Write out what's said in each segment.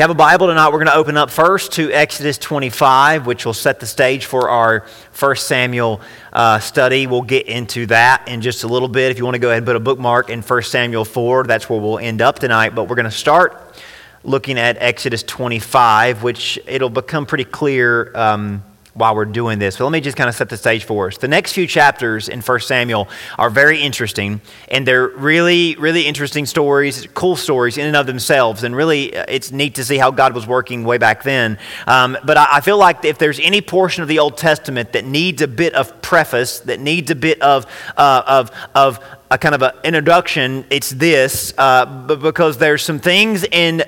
you have a Bible tonight, we're going to open up first to Exodus 25, which will set the stage for our First Samuel uh, study. We'll get into that in just a little bit. If you want to go ahead and put a bookmark in First Samuel 4, that's where we'll end up tonight. But we're going to start looking at Exodus 25, which it'll become pretty clear. Um, while we're doing this. But let me just kind of set the stage for us. The next few chapters in 1 Samuel are very interesting, and they're really, really interesting stories, cool stories in and of themselves. And really, uh, it's neat to see how God was working way back then. Um, but I, I, feel like if there's any portion of the Old Testament that needs a bit of preface, that needs a bit of, uh, of, of a kind of an introduction, it's this, uh, because there's some things in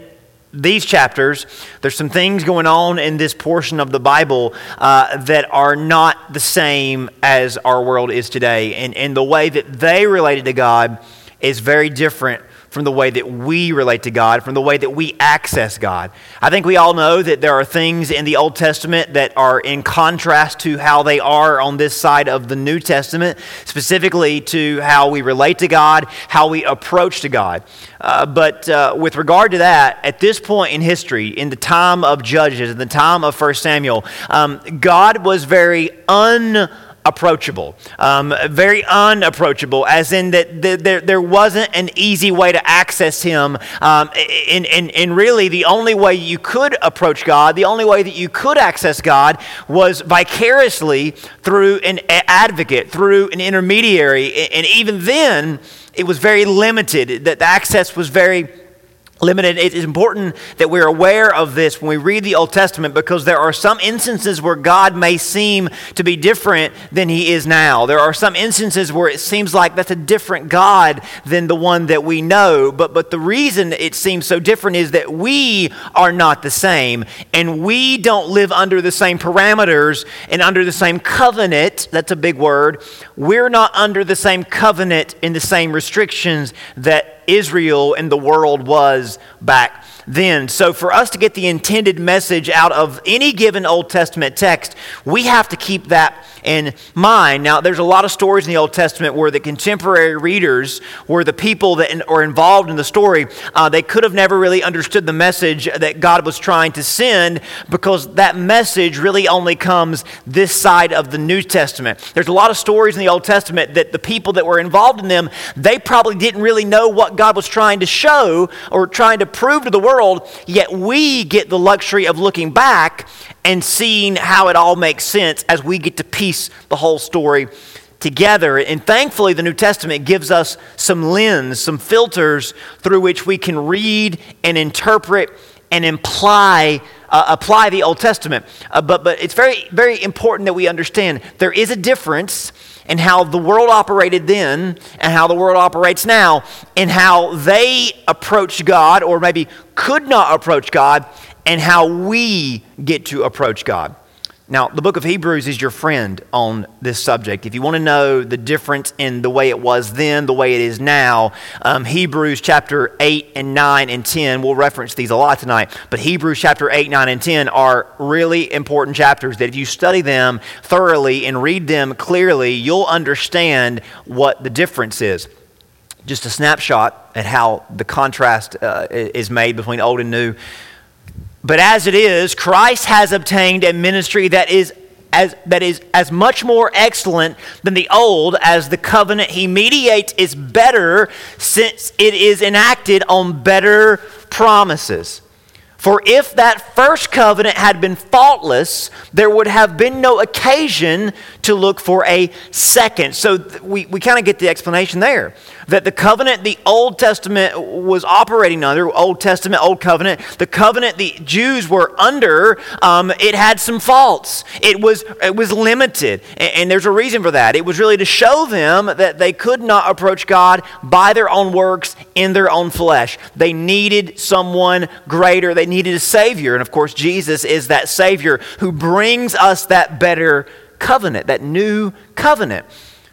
these chapters, there's some things going on in this portion of the Bible uh, that are not the same as our world is today. And, and the way that they related to God is very different from the way that we relate to God, from the way that we access God. I think we all know that there are things in the Old Testament that are in contrast to how they are on this side of the New Testament, specifically to how we relate to God, how we approach to God. Uh, but uh, with regard to that, at this point in history, in the time of Judges, in the time of 1 Samuel, um, God was very un approachable, um, very unapproachable, as in that there, there wasn't an easy way to access Him. Um, and, and, and really, the only way you could approach God, the only way that you could access God was vicariously through an advocate, through an intermediary. And even then, it was very limited, that the access was very limited. It is important that we're aware of this when we read the Old Testament because there are some instances where God may seem to be different than he is now. There are some instances where it seems like that's a different God than the one that we know. But, but the reason it seems so different is that we are not the same and we don't live under the same parameters and under the same covenant. That's a big word. We're not under the same covenant in the same restrictions that Israel and the world was back then. So, for us to get the intended message out of any given Old Testament text, we have to keep that in mind. Now, there's a lot of stories in the Old Testament where the contemporary readers, were the people that are involved in the story, uh, they could have never really understood the message that God was trying to send because that message really only comes this side of the New Testament. There's a lot of stories in the Old Testament that the people that were involved in them, they probably didn't really know what God was trying to show or trying to prove to the world, yet we get the luxury of looking back and seeing how it all makes sense as we get to piece the whole story together. And thankfully, the New Testament gives us some lens, some filters through which we can read and interpret and imply. Uh, apply the Old Testament. Uh, but, but it's very, very important that we understand there is a difference in how the world operated then and how the world operates now, and how they approached God, or maybe could not approach God, and how we get to approach God. Now, the book of Hebrews is your friend on this subject. If you want to know the difference in the way it was then, the way it is now, um, Hebrews chapter 8 and 9 and 10, we'll reference these a lot tonight, but Hebrews chapter 8, 9, and 10 are really important chapters that if you study them thoroughly and read them clearly, you'll understand what the difference is. Just a snapshot at how the contrast uh, is made between old and new. But as it is, Christ has obtained a ministry that is as, that is as much more excellent than the old, as the covenant he mediates is better since it is enacted on better promises. For if that first covenant had been faultless, there would have been no occasion to look for a second. So we, we kind of get the explanation there that the covenant the Old Testament was operating under, Old Testament, Old Covenant, the covenant the Jews were under, um, it had some faults. It was, it was limited. And, and there's a reason for that. It was really to show them that they could not approach God by their own works in their own flesh. They needed someone greater, they needed a Savior. And of course, Jesus is that Savior who brings us that better covenant, that new covenant.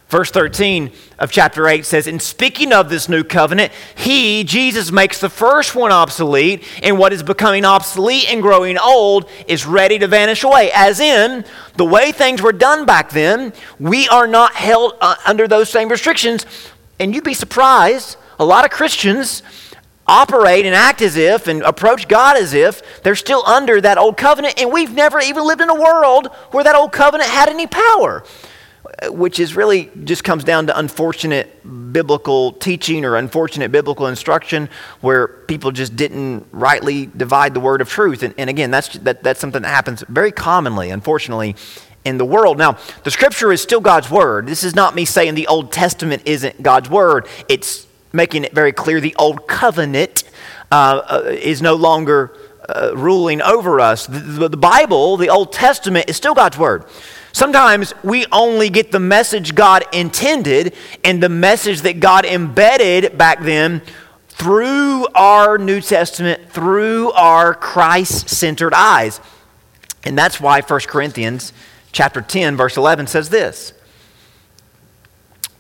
Verse 13 of chapter 8 says, In speaking of this new covenant, he, Jesus, makes the first one obsolete, and what is becoming obsolete and growing old is ready to vanish away. As in, the way things were done back then, we are not held uh, under those same restrictions. And you'd be surprised, a lot of Christians operate and act as if and approach God as if they're still under that old covenant, and we've never even lived in a world where that old covenant had any power which is really just comes down to unfortunate biblical teaching or unfortunate biblical instruction where people just didn't rightly divide the word of truth. And, and again, that's, that, that's something that happens very commonly, unfortunately, in the world. Now, the scripture is still God's word. This is not me saying the Old Testament isn't God's word, it's making it very clear the Old Covenant uh, uh, is no longer uh, ruling over us. The, the Bible, the Old Testament, is still God's word. Sometimes we only get the message God intended and the message that God embedded back then through our New Testament, through our Christ centered eyes. And that's why 1 Corinthians chapter 10 verse 11 says this.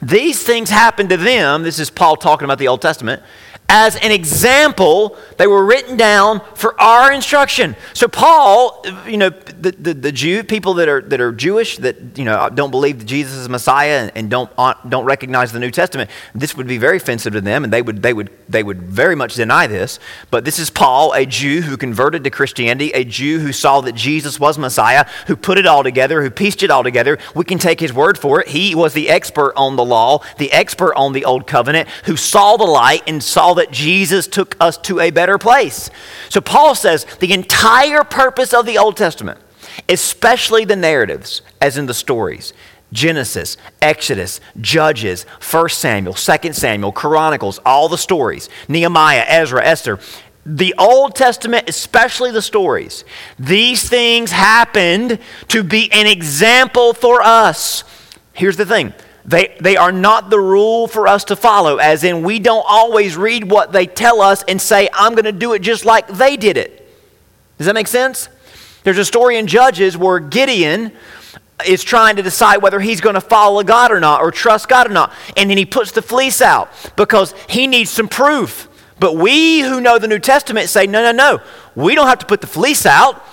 These things happened to them, this is Paul talking about the Old Testament, as an example. They were written down for our instruction. So Paul, you know, the, the, the, Jew people that are that are Jewish that you know don't believe that Jesus is Messiah and, and don't uh, don't recognize the New Testament, this would be very offensive to them, and they would they would they would very much deny this. But this is Paul, a Jew who converted to Christianity, a Jew who saw that Jesus was Messiah, who put it all together, who pieced it all together. We can take his word for it. He was the expert on the law, the expert on the old covenant, who saw the light and saw that Jesus took us to a better place. So Paul says the entire purpose of the Old Testament, especially the narratives, as in the stories, Genesis, Exodus, Judges, 1 Samuel, 2 Samuel, Chronicles, all the stories, Nehemiah, Ezra, Esther, the Old Testament, especially the stories, these things happened to be an example for us. Here's the thing they, they are not the rule for us to follow, as in, we don't always read what they tell us and say, I'm going to do it just like they did it. Does that make sense? There's a story in Judges where Gideon is trying to decide whether he's going to follow God or not, or trust God or not. And then he puts the fleece out because he needs some proof. But we who know the New Testament say, no, no, no. We don't have to put the fleece out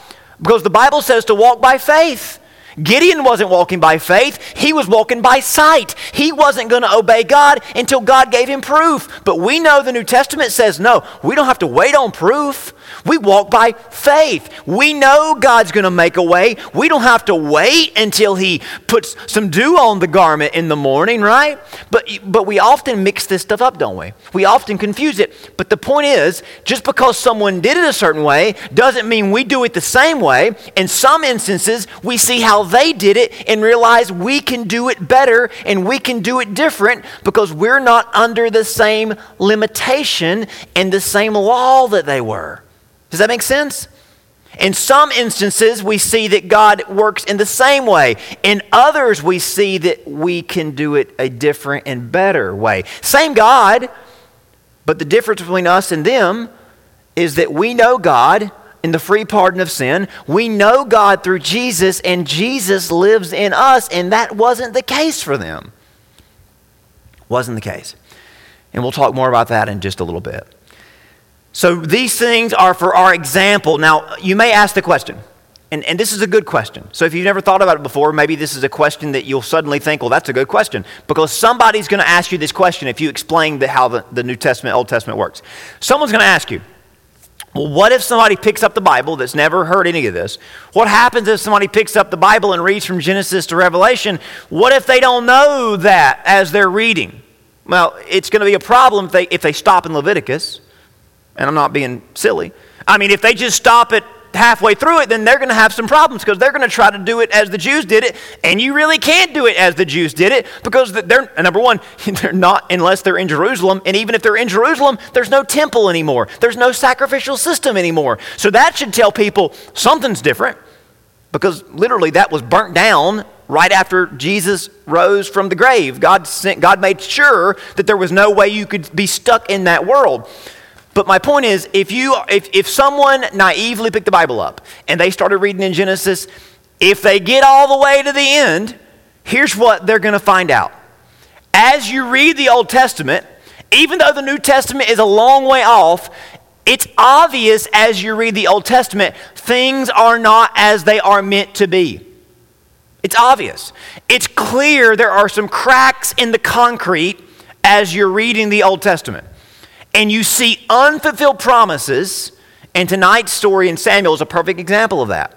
because the Bible says to walk by faith. Gideon wasn't walking by faith, he was walking by sight. He wasn't going to obey God until God gave him proof. But we know the New Testament says no, we don't have to wait on proof. We walk by faith. We know God's going to make a way. We don't have to wait until He puts some dew on the garment in the morning, right? But, but we often mix this stuff up, don't we? We often confuse it. But the point is, just because someone did it a certain way doesn't mean we do it the same way. In some instances, we see how they did it and realize we can do it better and we can do it different because we're not under the same limitation and the same law that they were. Does that make sense? In some instances, we see that God works in the same way. In others, we see that we can do it a different and better way. Same God, but the difference between us and them is that we know God in the free pardon of sin. We know God through Jesus, and Jesus lives in us, and that wasn't the case for them. Wasn't the case. And we'll talk more about that in just a little bit. So these things are for our example. Now, you may ask the question, and, and this is a good question. So if you've never thought about it before, maybe this is a question that you'll suddenly think, well, that's a good question. Because somebody's going to ask you this question if you explain the, how the, the New Testament, Old Testament works. Someone's going to ask you, well, what if somebody picks up the Bible that's never heard any of this? What happens if somebody picks up the Bible and reads from Genesis to Revelation? What if they don't know that as they're reading? Well, it's going to be a problem if they, if they stop in Leviticus and I'm not being silly. I mean, if they just stop it halfway through it, then they're going to have some problems because they're going to try to do it as the Jews did it, and you really can't do it as the Jews did it because they're, number one, they're not unless they're in Jerusalem, and even if they're in Jerusalem, there's no temple anymore, there's no sacrificial system anymore. So that should tell people something's different because literally that was burnt down right after Jesus rose from the grave. God, sent, God made sure that there was no way you could be stuck in that world. But my point is, if, you, if, if someone naively picked the Bible up and they started reading in Genesis, if they get all the way to the end, here's what they're going to find out. As you read the Old Testament, even though the New Testament is a long way off, it's obvious as you read the Old Testament, things are not as they are meant to be. It's obvious. It's clear there are some cracks in the concrete as you're reading the Old Testament. And you see unfulfilled promises, and tonight's story in Samuel is a perfect example of that.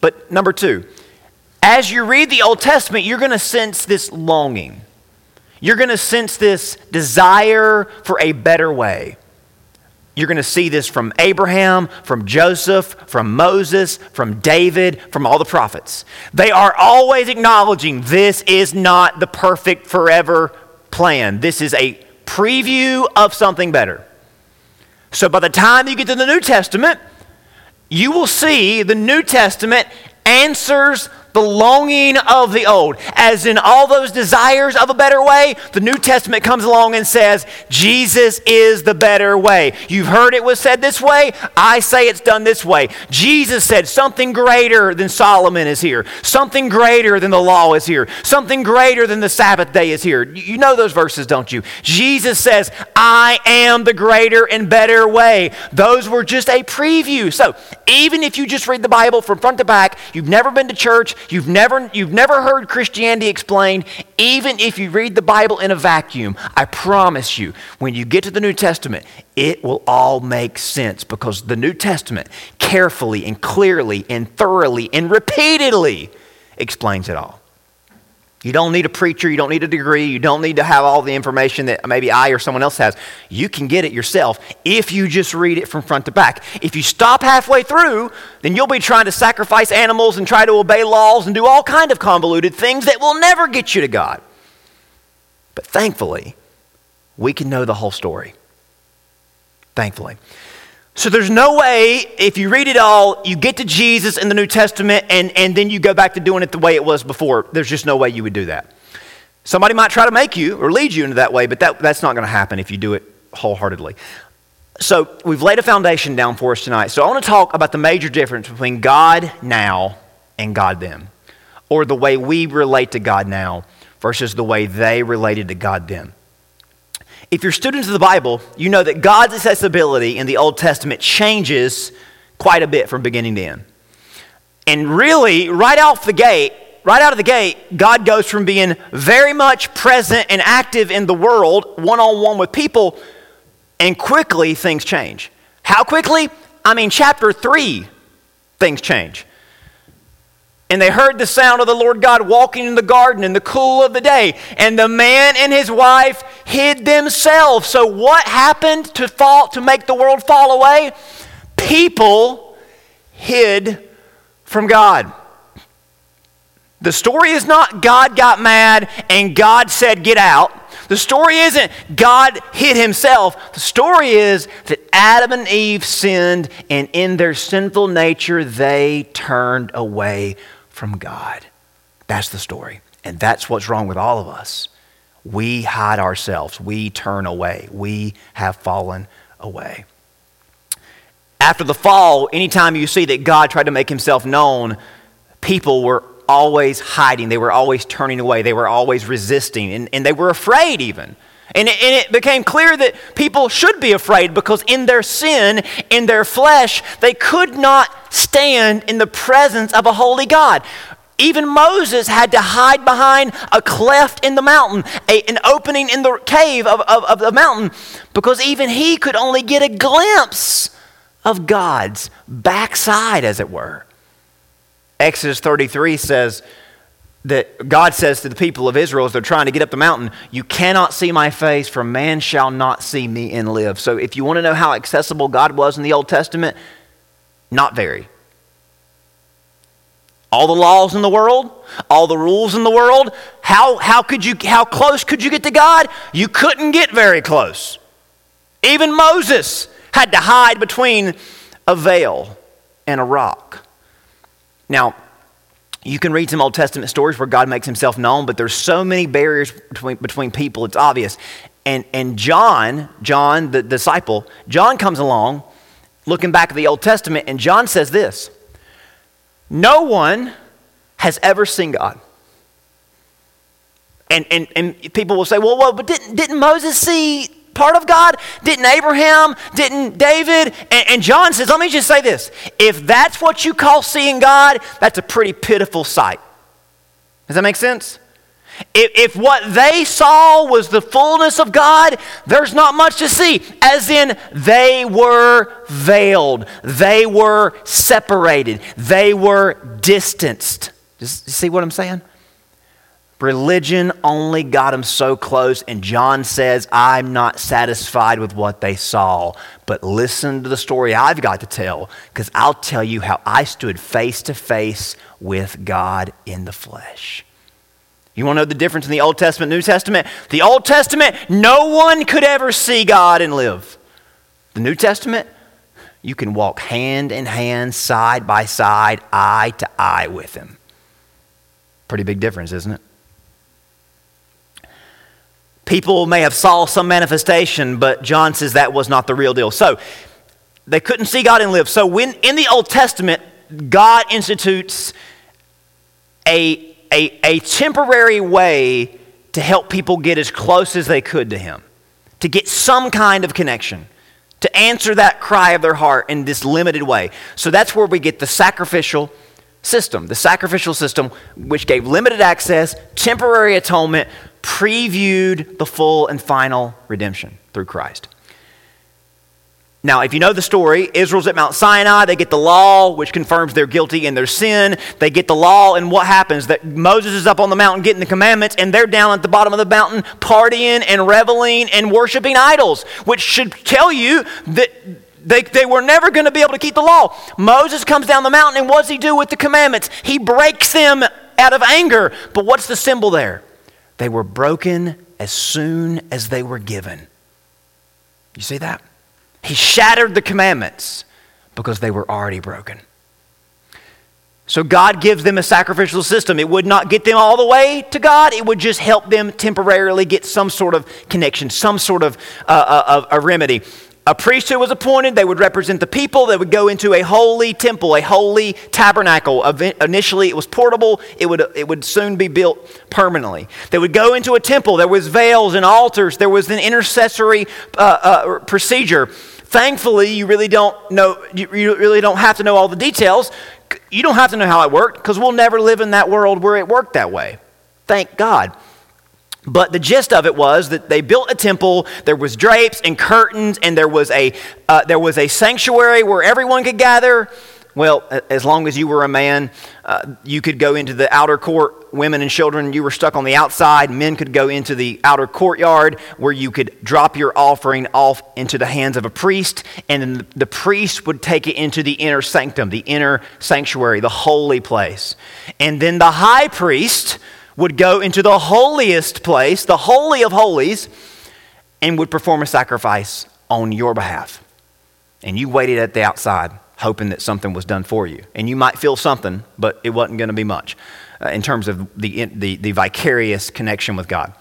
But number two, as you read the Old Testament, you're going to sense this longing. You're going to sense this desire for a better way. You're going to see this from Abraham, from Joseph, from Moses, from David, from all the prophets. They are always acknowledging this is not the perfect forever plan. This is a preview of something better. So by the time you get to the New Testament, you will see the New Testament answers the longing of the old. As in all those desires of a better way, the New Testament comes along and says, Jesus is the better way. You've heard it was said this way. I say it's done this way. Jesus said, something greater than Solomon is here. Something greater than the law is here. Something greater than the Sabbath day is here. You know those verses, don't you? Jesus says, I am the greater and better way. Those were just a preview. So even if you just read the Bible from front to back, you've never been to church, You've never, you've never heard Christianity explained, even if you read the Bible in a vacuum. I promise you, when you get to the New Testament, it will all make sense because the New Testament carefully and clearly and thoroughly and repeatedly explains it all. You don't need a preacher. You don't need a degree. You don't need to have all the information that maybe I or someone else has. You can get it yourself if you just read it from front to back. If you stop halfway through, then you'll be trying to sacrifice animals and try to obey laws and do all kind of convoluted things that will never get you to God. But thankfully, we can know the whole story. Thankfully. So there's no way, if you read it all, you get to Jesus in the New Testament and, and then you go back to doing it the way it was before. There's just no way you would do that. Somebody might try to make you or lead you into that way, but that, that's not going to happen if you do it wholeheartedly. So we've laid a foundation down for us tonight. So I want to talk about the major difference between God now and God then, or the way we relate to God now versus the way they related to God then. If you're students of the Bible, you know that God's accessibility in the Old Testament changes quite a bit from beginning to end. And really, right off the gate, right out of the gate, God goes from being very much present and active in the world, one on one with people, and quickly things change. How quickly? I mean, chapter 3, things change. And they heard the sound of the Lord God walking in the garden in the cool of the day. And the man and his wife hid themselves. So what happened to fall to make the world fall away? People hid from God. The story is not God got mad and God said, Get out. The story isn't God hid himself. The story is that Adam and Eve sinned, and in their sinful nature, they turned away from God. That's the story. And that's what's wrong with all of us. We hide ourselves, we turn away, we have fallen away. After the fall, anytime you see that God tried to make himself known, people were always hiding, they were always turning away, they were always resisting, and, and they were afraid even. And and it, became clear that people should be afraid because in their sin, in their flesh, they could not stand in the presence of a holy God. Even Moses had to hide behind a cleft in the mountain, a, an opening in the cave of, of, of the mountain, because even he could only get a glimpse of God's backside, as it were. Exodus 33 says, that God says to the people of Israel as they're trying to get up the mountain, You cannot see my face, for man shall not see me and live. So if you want to know how accessible God was in the Old Testament, not very. All the laws in the world, all the rules in the world, how, how, could you, how close could you get to God? You couldn't get very close. Even Moses had to hide between a veil and a rock. Now, you can read some Old Testament stories where God makes himself known, but there's so many barriers between, between people, it's obvious. And, and John, John, the disciple, John comes along looking back at the Old Testament, and John says this No one has ever seen God. And, and, and people will say, well, well but didn't, didn't Moses see part of God? Didn't Abraham? Didn't David? And, and, John says, let me just say this. If that's what you call seeing God, that's a pretty pitiful sight. Does that make sense? If, if what they saw was the fullness of God, there's not much to see. As in, they were veiled, they were separated, they were distanced. Just see what I'm saying? Religion only got them so close, and John says, I'm not satisfied with what they saw. But listen to the story I've got to tell, because I'll tell you how I stood face to face with God in the flesh. You want to know the difference in the Old Testament New Testament? The Old Testament, no one could ever see God and live. The New Testament, you can walk hand in hand, side by side, eye to eye with Him. Pretty big difference, isn't it? People may have saw some manifestation, but John says that was not the real deal. So they couldn't see God and live. So when in the Old Testament, God institutes a, a, a temporary way to help people get as close as they could to Him, to get some kind of connection, to answer that cry of their heart in this limited way. So that's where we get the sacrificial system, the sacrificial system, which gave limited access, temporary atonement, previewed the full and final redemption through Christ. Now, if you know the story, Israel's at Mount Sinai. They get the law, which confirms they're guilty in their sin. They get the law, and what happens? That Moses is up on the mountain getting the commandments, and they're down at the bottom of the mountain partying and reveling and worshiping idols, which should tell you that they, they were never going to be able to keep the law. Moses comes down the mountain, and what does he do with the commandments? He breaks them out of anger. But what's the symbol there? They were broken as soon as they were given. You see that? He shattered the commandments because they were already broken. So God gives them a sacrificial system. It would not get them all the way to God, it would just help them temporarily get some sort of connection, some sort of uh, uh, a remedy. A priesthood was appointed. They would represent the people. They would go into a holy temple, a holy tabernacle. Initially, it was portable. It would, it would soon be built permanently. They would go into a temple. There was veils and altars. There was an intercessory uh, uh, procedure. Thankfully, you really don't know. You really don't have to know all the details. You don't have to know how it worked because we'll never live in that world where it worked that way. Thank God. But the gist of it was that they built a temple. There was drapes and curtains, and there was a uh, there was a sanctuary where everyone could gather. Well, as long as you were a man, uh, you could go into the outer court. Women and children, you were stuck on the outside. Men could go into the outer courtyard where you could drop your offering off into the hands of a priest, and then the priest would take it into the inner sanctum, the inner sanctuary, the holy place. And then the high priest would go into the holiest place, the Holy of Holies, and would perform a sacrifice on your behalf. And you waited at the outside, hoping that something was done for you. And you might feel something, but it wasn't going to be much uh, in terms of the, the, the vicarious connection with God.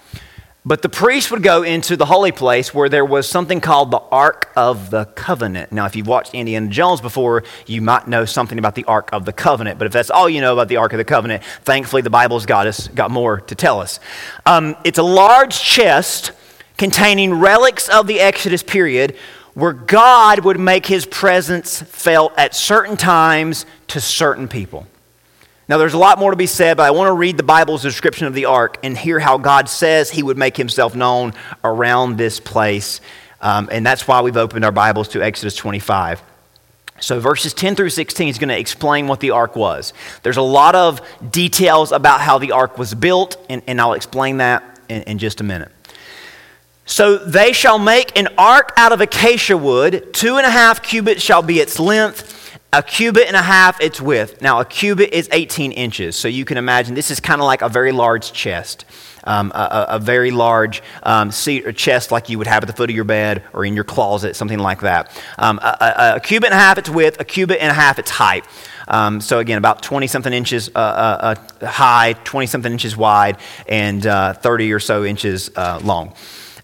But the priest would go into the holy place where there was something called the Ark of the Covenant. Now, if you've watched Indiana Jones before, you might know something about the Ark of the Covenant. But if that's all you know about the Ark of the Covenant, thankfully the Bible's got us got more to tell us. Um, it's a large chest containing relics of the Exodus period where God would make his presence felt at certain times to certain people. Now, there's a lot more to be said, but I want to read the Bible's description of the ark and hear how God says he would make himself known around this place. Um, and that's why we've opened our Bibles to Exodus 25. So, verses 10 through 16 is going to explain what the ark was. There's a lot of details about how the ark was built, and, and I'll explain that in, in just a minute. So they shall make an ark out of acacia wood. Two and a half cubits shall be its length a cubit and a half its width. Now, a cubit is 18 inches, so you can imagine this is kind of like a very large chest. Um, a, a, very large um, seat or chest like you would have at the foot of your bed or in your closet, something like that. Um, a, a, a, cubit and a half its width, a cubit and a half its height. Um, so again, about 20 something inches uh, uh, uh, high, 20 something inches wide, and uh, 30 or so inches uh, long.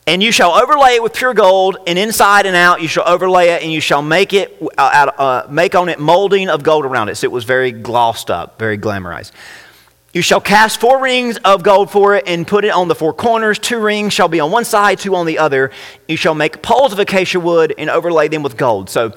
And you shall overlay it with pure gold, and inside and out you shall overlay it, and you shall make it uh, uh, make on it molding of gold around it. So it was very glossed up, very glamorized. You shall cast four rings of gold for it and put it on the four corners. Two rings shall be on one side, two on the other. You shall make poles of acacia wood and overlay them with gold. So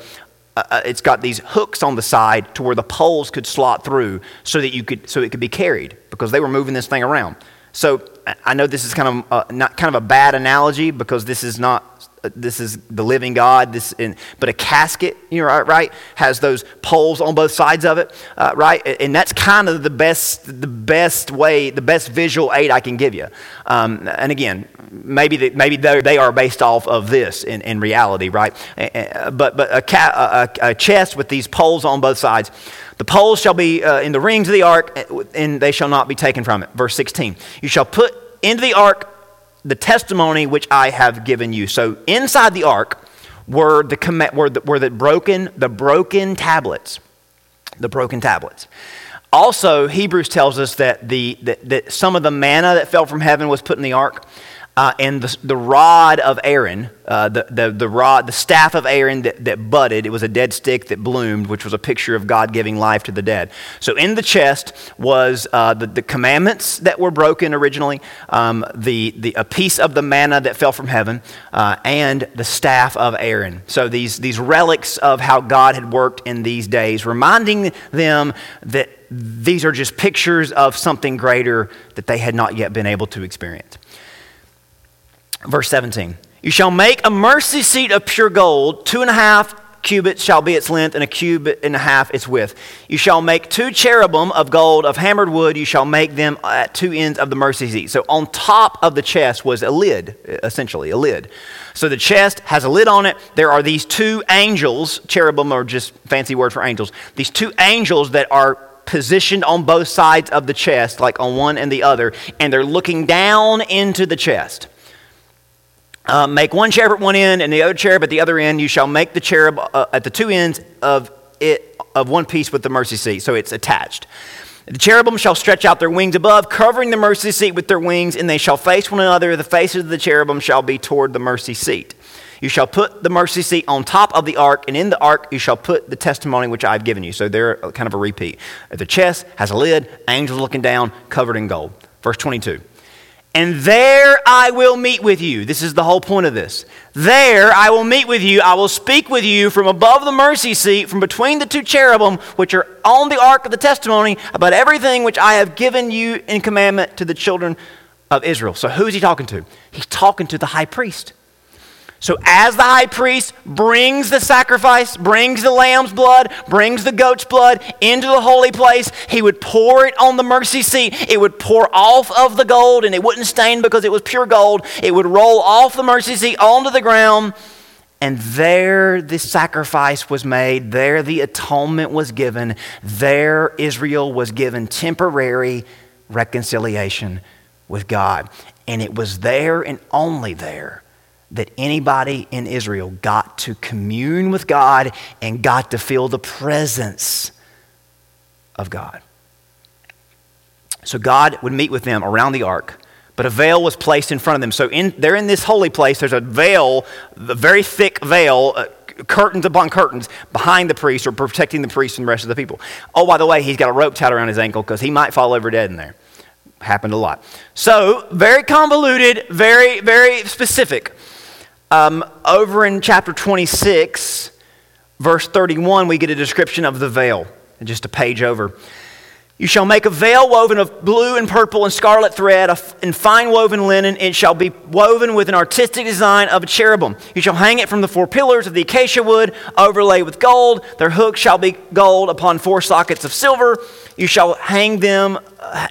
uh, uh it's got these hooks on the side to where the poles could slot through, so that you could, so it could be carried because they were moving this thing around. So I know this is kind of uh, not kind of a bad analogy because this is not this is the living God. This, in, but a casket, you know, right, has those poles on both sides of it, uh, right? And that's kind of the best, the best way, the best visual aid I can give you. Um, and again, maybe the, maybe they are based off of this in, in reality, right? But but a, ca- a, a chest with these poles on both sides. The poles shall be uh, in the rings of the ark, and they shall not be taken from it. Verse 16. You shall put into the ark the testimony which I have given you. So inside the ark were the, were the, were the broken the broken tablets, the broken tablets. Also, Hebrews tells us that, the, that, that some of the manna that fell from heaven was put in the ark uh, and the, the rod of Aaron, uh, the, the, the rod, the staff of Aaron that, that budded, it was a dead stick that bloomed, which was a picture of God giving life to the dead. So in the chest was uh, the, the commandments that were broken originally, um, the, the, a piece of the manna that fell from heaven, uh, and the staff of Aaron. So these, these relics of how God had worked in these days, reminding them that these are just pictures of something greater that they had not yet been able to experience. Verse 17 You shall make a mercy seat of pure gold, two and a half cubits shall be its length, and a cubit and a half its width. You shall make two cherubim of gold of hammered wood. You shall make them at two ends of the mercy seat. So on top of the chest was a lid, essentially, a lid. So the chest has a lid on it. There are these two angels, cherubim are just fancy word for angels, these two angels that are positioned on both sides of the chest, like on one and the other, and they're looking down into the chest. Uh, make one cherub at one end and the other cherub at the other end. You shall make the cherub uh, at the two ends of it of one piece with the mercy seat, so it's attached. The cherubim shall stretch out their wings above, covering the mercy seat with their wings, and they shall face one another. The faces of the cherubim shall be toward the mercy seat. You shall put the mercy seat on top of the ark, and in the ark you shall put the testimony which I have given you. So they're kind of a repeat. The chest has a lid, angels looking down, covered in gold. Verse 22 and there I will meet with you. This is the whole point of this. There I will meet with you. I will speak with you from above the mercy seat, from between the two cherubim, which are on the ark of the testimony, about everything which I have given you in commandment to the children of Israel. So who is he talking to? He's talking to the high priest. So, as the high priest brings the sacrifice, brings the lamb's blood, brings the goat's blood into the holy place, he would pour it on the mercy seat. It would pour off of the gold, and it wouldn't stain because it was pure gold. It would roll off the mercy seat onto the ground. And there the sacrifice was made. There the atonement was given. There Israel was given temporary reconciliation with God. And it was there and only there that anybody in Israel got to commune with God and got to feel the presence of God. So God would meet with them around the ark, but a veil was placed in front of them. So in, they're in this holy place. There's a veil, a very thick veil, uh, curtains upon curtains behind the priest or protecting the priest from the rest of the people. Oh, by the way, he's got a rope tied around his ankle because he might fall over dead in there. Happened a lot. So, very convoluted, very, very specific. Um, over in chapter 26, verse 31, we get a description of the veil, just a page over. You shall make a veil woven of blue and purple and scarlet thread and fine woven linen. It shall be woven with an artistic design of a cherubim. You shall hang it from the four pillars of the acacia wood, overlaid with gold. Their hooks shall be gold upon four sockets of silver. You shall hang them,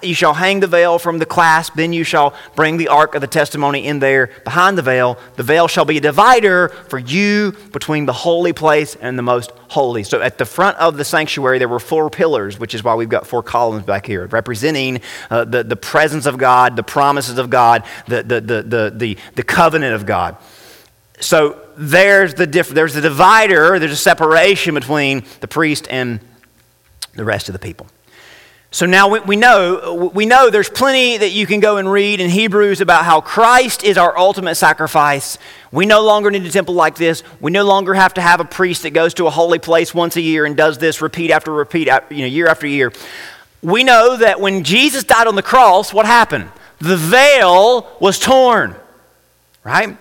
you shall hang the veil from the clasp, then you shall bring the ark of the testimony in there behind the veil. The veil shall be a divider for you between the holy place and the most holy. So at the front of the sanctuary, there were four pillars, which is why we've got four columns back here, representing uh, the, the presence of God, the promises of God, the, the, the, the, the, the covenant of God. So there's the, diff- there's the divider, there's a separation between the priest and the rest of the people. So now we, know, we know there's plenty that you can go and read in Hebrews about how Christ is our ultimate sacrifice. We no longer need a temple like this. We no longer have to have a priest that goes to a holy place once a year and does this repeat after repeat, you know, year after year. We know that when Jesus died on the cross, what happened? The veil was torn, right?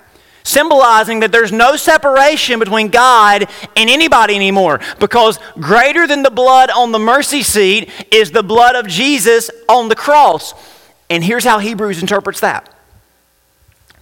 Symbolizing that there's no separation between God and anybody anymore because greater than the blood on the mercy seat is the blood of Jesus on the cross. And here's how Hebrews interprets that.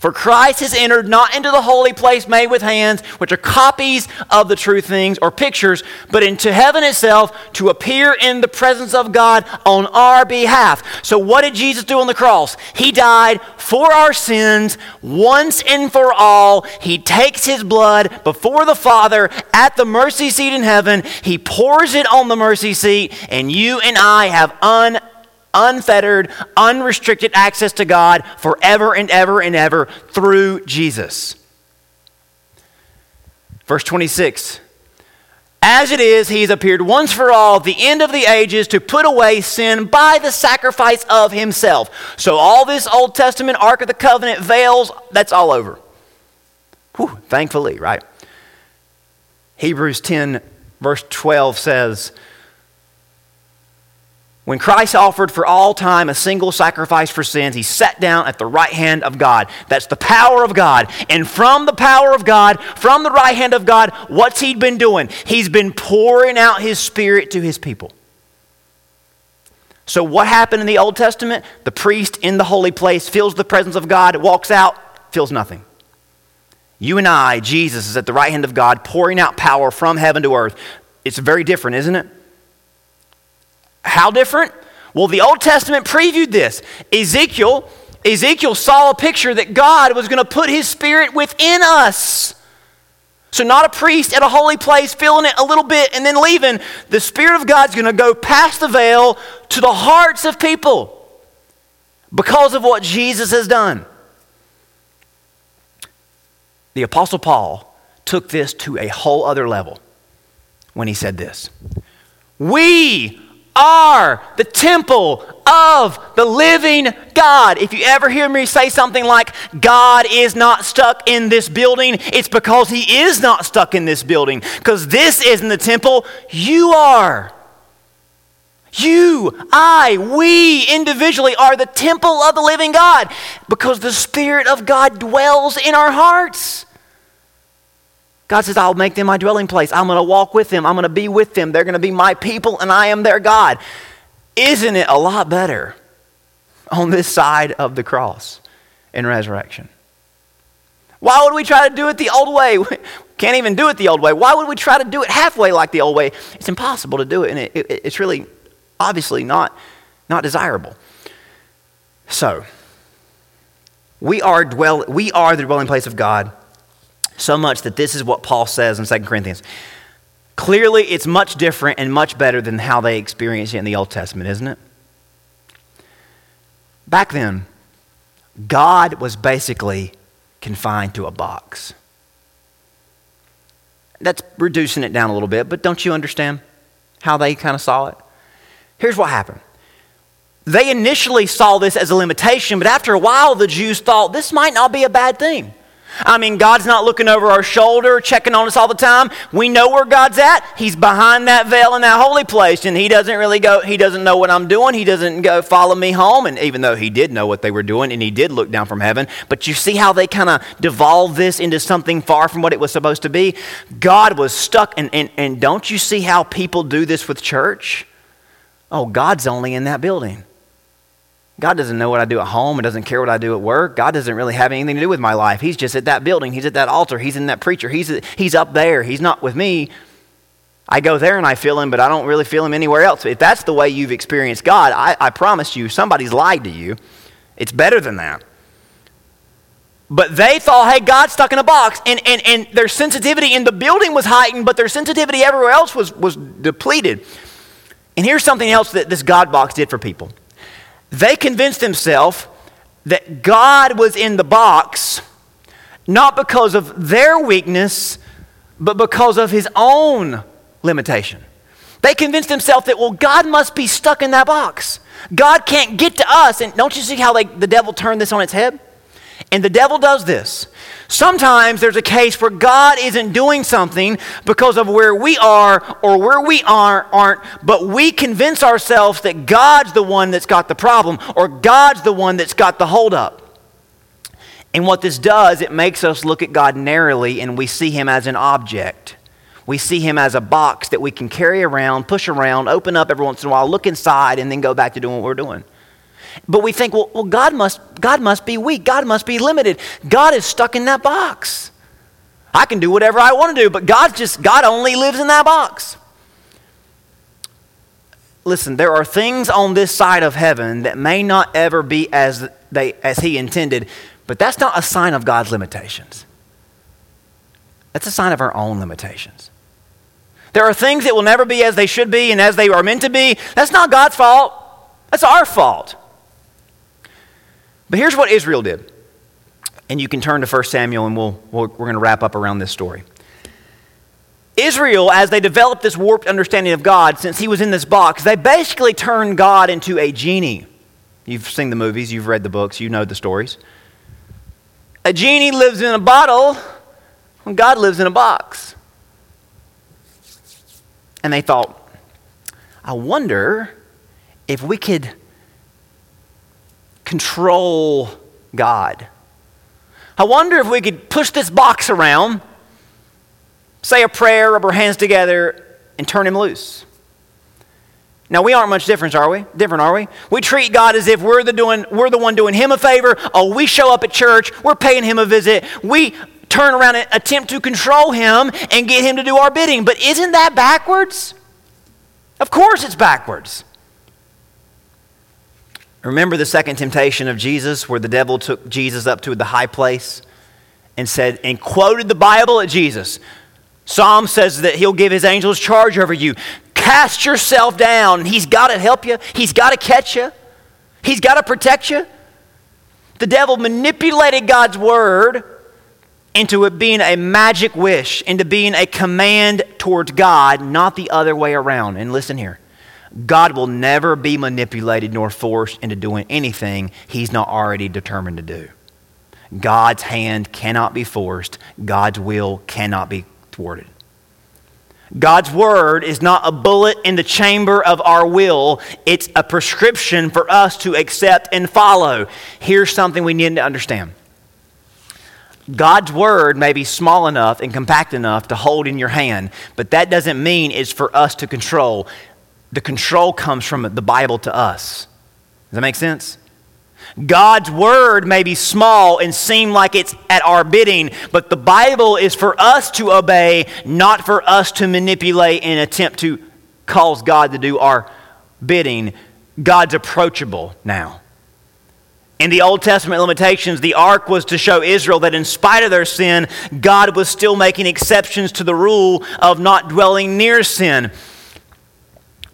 For Christ has entered not into the holy place made with hands, which are copies of the true things or pictures, but into heaven itself to appear in the presence of God on our behalf. So, what did Jesus do on the cross? He died for our sins once and for all. He takes his blood before the Father at the mercy seat in heaven. He pours it on the mercy seat, and you and I have un unfettered, unrestricted access to God forever and ever and ever through Jesus. Verse 26 As it is, he has appeared once for all, the end of the ages, to put away sin by the sacrifice of himself. So, all this Old Testament Ark of the Covenant veils, that's all over. Whew, thankfully, right? Hebrews 10, verse 12 says, when Christ offered for all time a single sacrifice for sins, he sat down at the right hand of God. That's the power of God. And from the power of God, from the right hand of God, what's he been doing? He's been pouring out his spirit to his people. So, what happened in the Old Testament? The priest in the holy place feels the presence of God, walks out, feels nothing. You and I, Jesus, is at the right hand of God, pouring out power from heaven to earth. It's very different, isn't it? How different? Well, the Old Testament previewed this. Ezekiel, Ezekiel saw a picture that God was going to put his spirit within us. So, not a priest at a holy place filling it a little bit and then leaving. The Spirit of God's going to go past the veil to the hearts of people because of what Jesus has done. The Apostle Paul took this to a whole other level when he said this We are the temple of the living God. If you ever hear me say something like, God is not stuck in this building, it's because He is not stuck in this building. Because this isn't the temple, you are. You, I, we individually are the temple of the living God because the Spirit of God dwells in our hearts. God says, I'll make them my dwelling place. I'm going to walk with them. I'm going to be with them. They're going to be my people, and I am their God. Isn't it a lot better on this side of the cross in resurrection? Why would we try to do it the old way? We can't even do it the old way. Why would we try to do it halfway like the old way? It's impossible to do it, and it, it, it's really, obviously, not, not desirable. So, we are, dwell, we are the dwelling place of God so much that this is what Paul says in 2 Corinthians. Clearly, it's much different and much better than how they experienced it in the Old Testament, isn't it? Back then, God was basically confined to a box. That's reducing it down a little bit, but don't you understand how they kind of saw it? Here's what happened. They initially saw this as a limitation, but after a while, the Jews thought this might not be a bad thing. I mean, God's not looking over our shoulder, checking on us all the time. We know where God's at. He's behind that veil in that holy place, and He doesn't really go, He doesn't know what I'm doing. He doesn't go follow me home. And even though He did know what they were doing, and He did look down from heaven, but you see how they kind of devolved this into something far from what it was supposed to be? God was stuck, and, and, and don't you see how people do this with church? Oh, God's only in that building. God doesn't know what I do at home and doesn't care what I do at work. God doesn't really have anything to do with my life. He's just at that building. He's at that altar. He's in that preacher. He's, he's up there. He's not with me. I go there and I feel him, but I don't really feel him anywhere else. If that's the way you've experienced God, I, I promise you, somebody's lied to you. It's better than that. But they thought, hey, God's stuck in a box. And, and, and their sensitivity in the building was heightened, but their sensitivity everywhere else was, was depleted. And here's something else that this God box did for people they convinced themselves that God was in the box not because of their weakness, but because of his own limitation. They convinced themselves that, well, God must be stuck in that box. God can't get to us. And don't you see how the devil turned this on its head? And the devil does this. Sometimes there's a case where God isn't doing something because of where we are or where we are, aren't, but we convince ourselves that God's the one that's got the problem or God's the one that's got the holdup. And what this does, it makes us look at God narrowly and we see him as an object. We see him as a box that we can carry around, push around, open up every once in a while, look inside, and then go back to doing what we're doing. But we think, well, well God, must, God must be weak. God must be limited. God is stuck in that box. I can do whatever I want to do, but God just, God only lives in that box. Listen, there are things on this side of heaven that may not ever be as, they, as He intended, but that's not a sign of God's limitations. That's a sign of our own limitations. There are things that will never be as they should be and as they are meant to be. That's not God's fault, that's our fault. But here's what Israel did. And you can turn to 1 Samuel and we'll, we are going to wrap up around this story. Israel, as they developed this warped understanding of God, since he was in this box, they basically turned God into a genie. You've seen the movies, you've read the books, you know the stories. A genie lives in a bottle, when God lives in a box. And they thought, I wonder if we could control God. I wonder if we could push this box around say a prayer, rub our hands together, and turn him loose. Now we aren't much different, are we? Different, are we? We treat God as if we're the doing we're the one doing him a favor. Oh, we show up at church, we're paying him a visit. We turn around and attempt to control him and get him to do our bidding. But isn't that backwards? Of course it's backwards. Remember the second temptation of Jesus where the devil took Jesus up to the high place and said and quoted the Bible at Jesus. Psalm says that he'll give his angels charge over you. Cast yourself down. He's got to help you, he's got to catch you, he's got to protect you. The devil manipulated God's word into it being a magic wish, into being a command towards God, not the other way around. And listen here God will never be manipulated nor forced into doing anything he's not already determined to do. God's hand cannot be forced, God's will cannot be thwarted. God's word is not a bullet in the chamber of our will, it's a prescription for us to accept and follow. Here's something we need to understand God's word may be small enough and compact enough to hold in your hand, but that doesn't mean it's for us to control. The control comes from the Bible to us. Does that make sense? God's word may be small and seem like it's at our bidding, but the Bible is for us to obey, not for us to manipulate and attempt to cause God to do our bidding. God's approachable now. In the Old Testament limitations, the ark was to show Israel that in spite of their sin, God was still making exceptions to the rule of not dwelling near sin.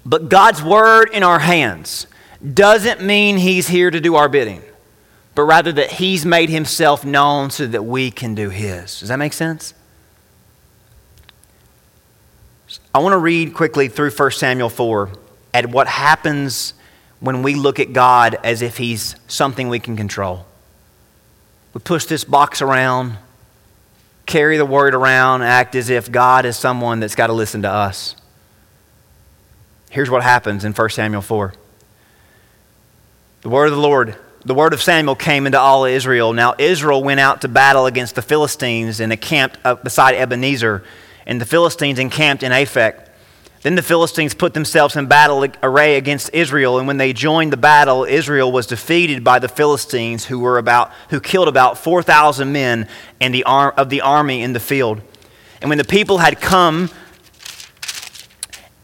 But God's word in our hands doesn't mean he's here to do our bidding, but rather that he's made himself known so that we can do his. Does that make sense? I want to read quickly through 1 Samuel 4 at what happens when we look at God as if he's something we can control. We push this box around, carry the word around, act as if God is someone that's got to listen to us. Here's what happens in 1 Samuel 4. The word of the Lord, the word of Samuel came into all Israel. Now Israel went out to battle against the Philistines and encamped beside Ebenezer, and the Philistines encamped in Aphek. Then the Philistines put themselves in battle array against Israel, and when they joined the battle, Israel was defeated by the Philistines, who were about who killed about four thousand men in the ar- of the army in the field. And when the people had come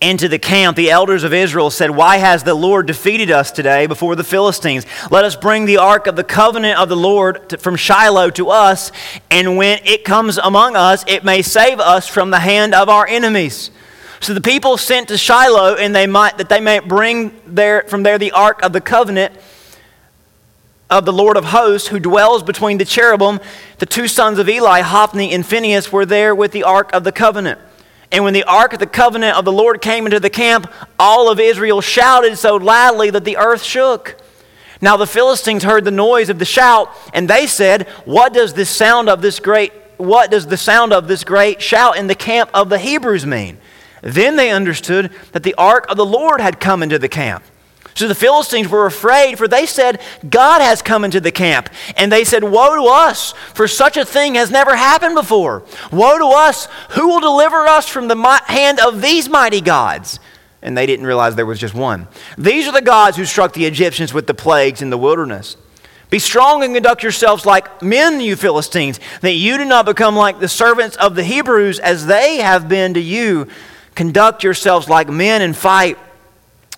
into the camp, the elders of Israel said, Why has the Lord defeated us today before the Philistines? Let us bring the ark of the covenant of the Lord to, from Shiloh to us, and when it comes among us, it may save us from the hand of our enemies. So the people sent to Shiloh, and they might that they might bring there from there the ark of the covenant of the Lord of hosts, who dwells between the cherubim. The two sons of Eli, Hophni and Phinehas, were there with the ark of the covenant. And when the ark of the covenant of the Lord came into the camp, all of Israel shouted so loudly that the earth shook. Now the Philistines heard the noise of the shout, and they said, What does this sound of this great what does the sound of this great shout in the camp of the Hebrews mean? Then they understood that the ark of the Lord had come into the camp. So the Philistines were afraid, for they said, God has come into the camp. And they said, Woe to us, for such a thing has never happened before. Woe to us, who will deliver us from the hand of these mighty gods? and they didn't realize there was just one. These are the gods who struck the Egyptians with the plagues in the wilderness. Be strong and conduct yourselves like men, you Philistines, that you do not become like the servants of the Hebrews as they have been to you. Conduct yourselves like men and fight.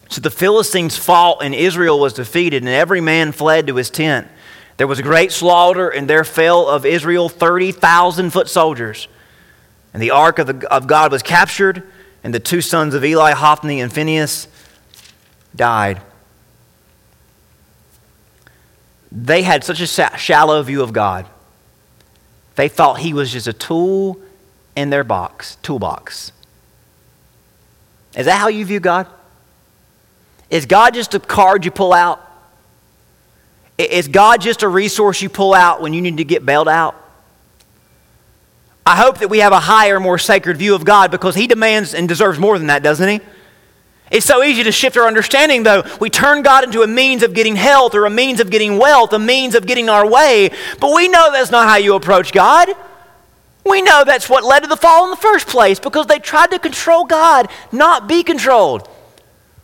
So the Philistines fought, and Israel was defeated, and every man fled to his tent. There was a great slaughter, and there fell of Israel 30,000 foot soldiers. And the ark of, the, of God was captured, and the two sons of Eli, Hophni and Phinehas, died. They had such a shallow view of God. They thought he was just a tool in their box, toolbox. Is that how you view God? Is God just a card you pull out? Is God just a resource you pull out when you need to get bailed out? I hope that we have a higher, more sacred view of God because He demands and deserves more than that, doesn't He? It's so easy to shift our understanding, though. We turn God into a means of getting health or a means of getting wealth, a means of getting our way. But we know that's not how you approach God. We know that's what led to the fall in the first place because they tried to control God, not be controlled.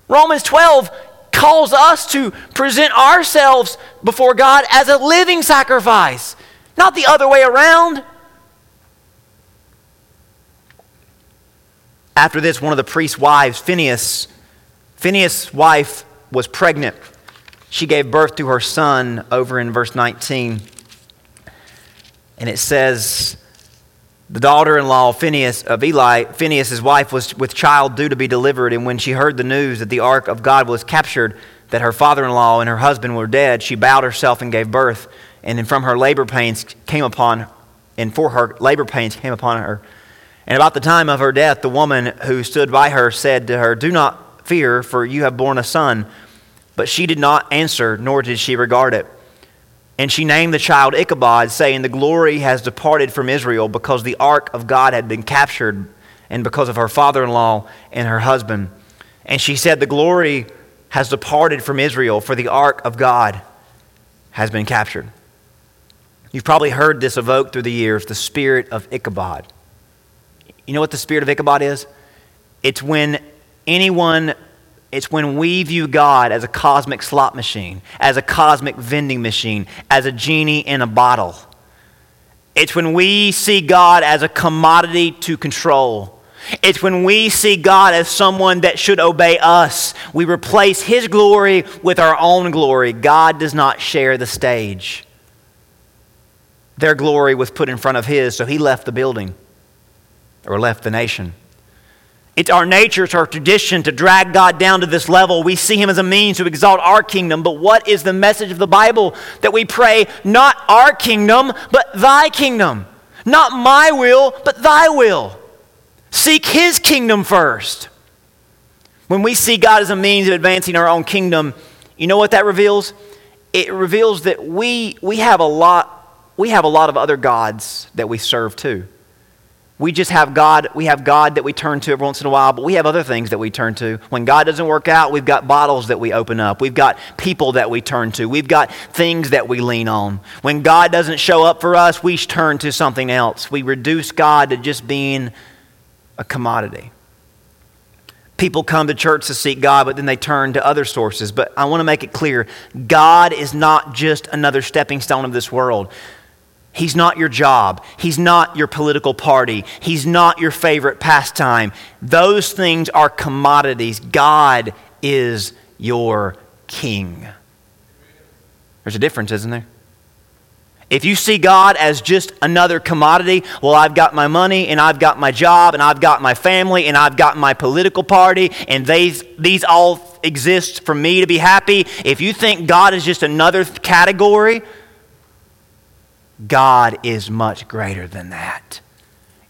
Romans 12 calls us to present ourselves before God as a living sacrifice, not the other way around. After this, one of the priest's wives, Phinehas, Phinehas' wife was pregnant. She gave birth to her son over in verse 19. And it says, the daughter in law Phinehas, of Eli, Phinehas' wife, was with child due to be delivered. And when she heard the news that the ark of God was captured, that her father in law and her husband were dead, she bowed herself and gave birth. And then from her labor pains came upon, and for her labor pains came upon her. And about the time of her death, the woman who stood by her said to her, Do not fear, for you have borne a son. But she did not answer, nor did she regard it. And she named the child Ichabod, saying, The glory has departed from Israel because the ark of God had been captured, and because of her father in law and her husband. And she said, The glory has departed from Israel, for the ark of God has been captured. You've probably heard this evoked through the years the spirit of Ichabod. You know what the spirit of Ichabod is? It's when anyone, it's when we view God as a cosmic slot machine, as a cosmic vending machine, as a genie in a bottle. It's when we see God as a commodity to control. It's when we see God as someone that should obey us. We replace His glory with our own glory. God does not share the stage. Their glory was put in front of His, so He left the building or left the nation. It's our nature, it's our tradition to drag God down to this level. We see Him as a means to exalt our kingdom. But what is the message of the Bible? That we pray, not our kingdom, but Thy kingdom. Not my will, but Thy will. Seek His kingdom first. When we see God as a means of advancing our own kingdom, you know what that reveals? It reveals that we, we, have a lot, we have a lot of other gods that we serve too. We just have God, we have God that we turn to every once in a while, but we have other things that we turn to. When God doesn't work out, we've got bottles that we open up. We've got people that we turn to. We've got things that we lean on. When God doesn't show up for us, we turn to something else. We reduce God to just being a commodity. People come to church to seek God, but then they turn to other sources. But I want to make it clear God is not just another stepping stone of this world. He's not your job. He's not your political party. He's not your favorite pastime. Those things are commodities. God is your king. There's a difference, isn't there? If you see God as just another commodity, well, I've got my money and I've got my job and I've got my family and I've got my political party and these, these all exist for me to be happy. If you think God is just another category, God is much greater than that.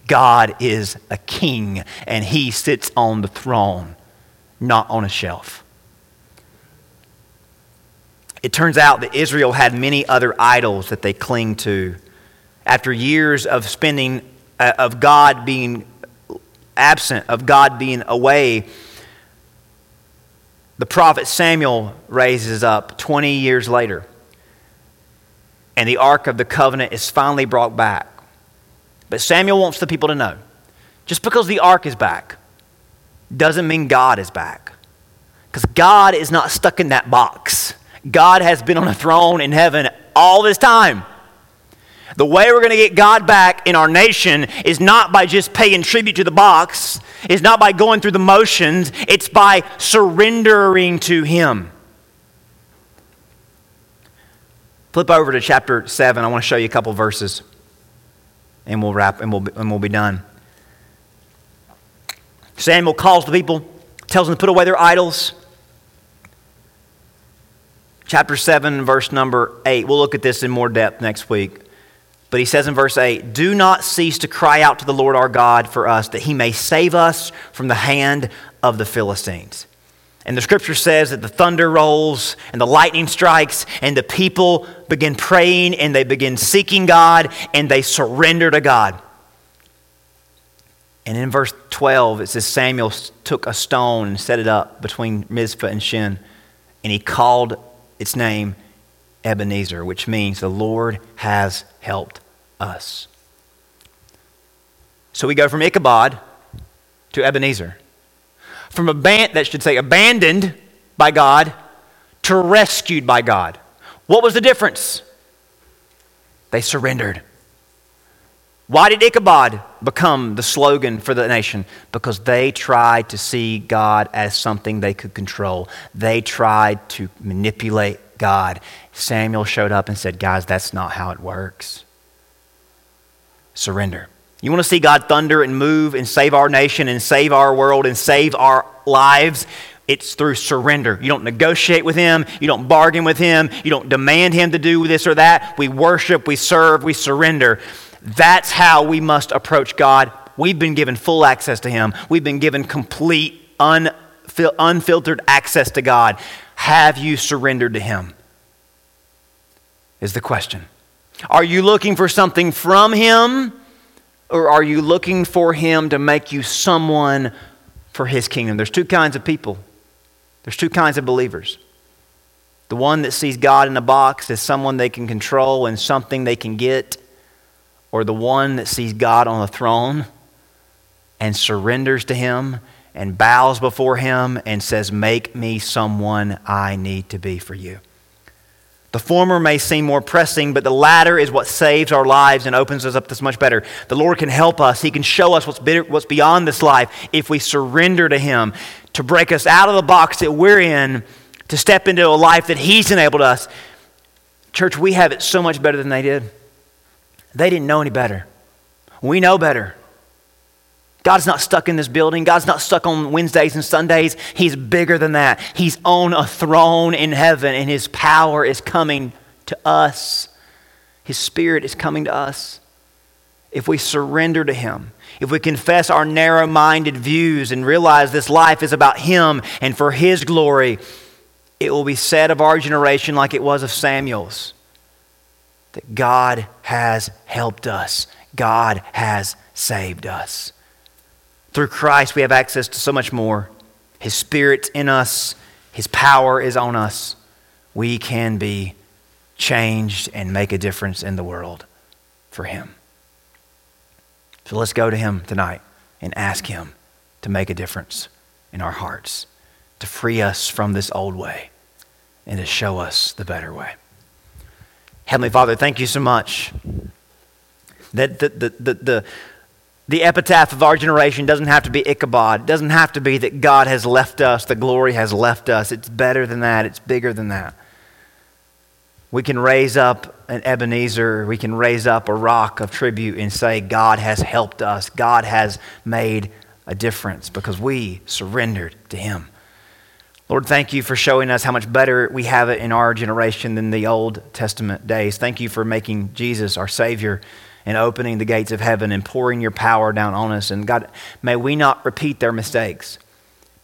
God is a king, and he sits on the throne, not on a shelf. It turns out that Israel had many other idols that they cling to. After years of spending, uh, of God being absent, of God being away, the prophet Samuel raises up 20 years later and the Ark of the Covenant is finally brought back. But Samuel wants the people to know just because the Ark is back doesn't mean God is back. Because God is not stuck in that box. God has been on a throne in heaven all this time. The way we're going to get God back in our nation is not by just paying tribute to the box, it's not by going through the motions, it's by surrendering to Him. Flip over to chapter 7. I want to show you a couple verses and we'll wrap and we'll, and we'll be done. Samuel calls the people, tells them to put away their idols. Chapter 7, verse number 8. We'll look at this in more depth next week. But he says in verse 8, Do not cease to cry out to the Lord our God for us, that he may save us from the hand of the Philistines. And the scripture says that the thunder rolls and the lightning strikes, and the people begin praying and they begin seeking God and they surrender to God. And in verse 12, it says Samuel took a stone and set it up between Mizpah and Shen, and he called its name Ebenezer, which means the Lord has helped us. So we go from Ichabod to Ebenezer from a band that should say abandoned by God to rescued by God. What was the difference? They surrendered. Why did Ichabod become the slogan for the nation? Because they tried to see God as something they could control. They tried to manipulate God. Samuel showed up and said, Guys, that's not how it works. Surrender. You want to see God thunder and move and save our nation and save our world and save our lives? It's through surrender. You don't negotiate with Him. You don't bargain with Him. You don't demand Him to do this or that. We worship, we serve, we surrender. That's how we must approach God. We've been given full access to Him, we've been given complete, unfiltered access to God. Have you surrendered to Him? Is the question. Are you looking for something from Him? Or are you looking for Him to make you someone for His kingdom? There's two kinds of people, there's two kinds of believers. The one that sees God in a box as someone they can control and something they can get, or the one that sees God on the throne and surrenders to Him and bows before Him and says, Make me someone I need to be for you. The former may seem more pressing, but the latter is what saves our lives and opens us up this much better. The Lord can help us. He can show us what's, bitter, what's beyond this life if we surrender to Him to break us out of the box that we're in to step into a life that He's enabled us. Church, we have it so much better than they did. They didn't know any better. We know better. God's not stuck in this building. God's not stuck on Wednesdays and Sundays. He's bigger than that. He's on a throne in heaven, and His power is coming to us. His Spirit is coming to us. If we surrender to Him, if we confess our narrow minded views and realize this life is about Him and for His glory, it will be said of our generation, like it was of Samuel's, that God has helped us, God has saved us. Through Christ, we have access to so much more. His Spirit's in us, His power is on us. We can be changed and make a difference in the world for Him. So let's go to Him tonight and ask Him to make a difference in our hearts, to free us from this old way, and to show us the better way. Heavenly Father, thank you so much that the, the, the, the the epitaph of our generation doesn't have to be Ichabod. It doesn't have to be that God has left us, the glory has left us. It's better than that, it's bigger than that. We can raise up an Ebenezer, we can raise up a rock of tribute and say, God has helped us, God has made a difference because we surrendered to Him. Lord, thank you for showing us how much better we have it in our generation than the Old Testament days. Thank you for making Jesus our Savior and opening the gates of heaven and pouring your power down on us. And God, may we not repeat their mistakes.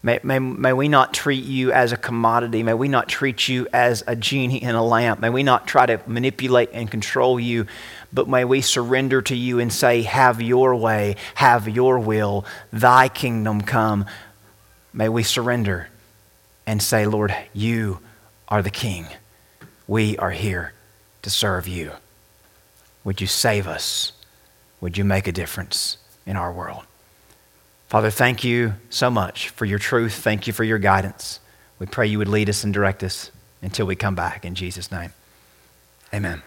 May, may, may we not treat you as a commodity. May we not treat you as a genie in a lamp. May we not try to manipulate and control you, but may we surrender to you and say, Have your way, have your will, thy kingdom come. May we surrender and say, Lord, you are the king. We are here to serve you. Would you save us? Would you make a difference in our world? Father, thank you so much for your truth. Thank you for your guidance. We pray you would lead us and direct us until we come back. In Jesus' name, amen.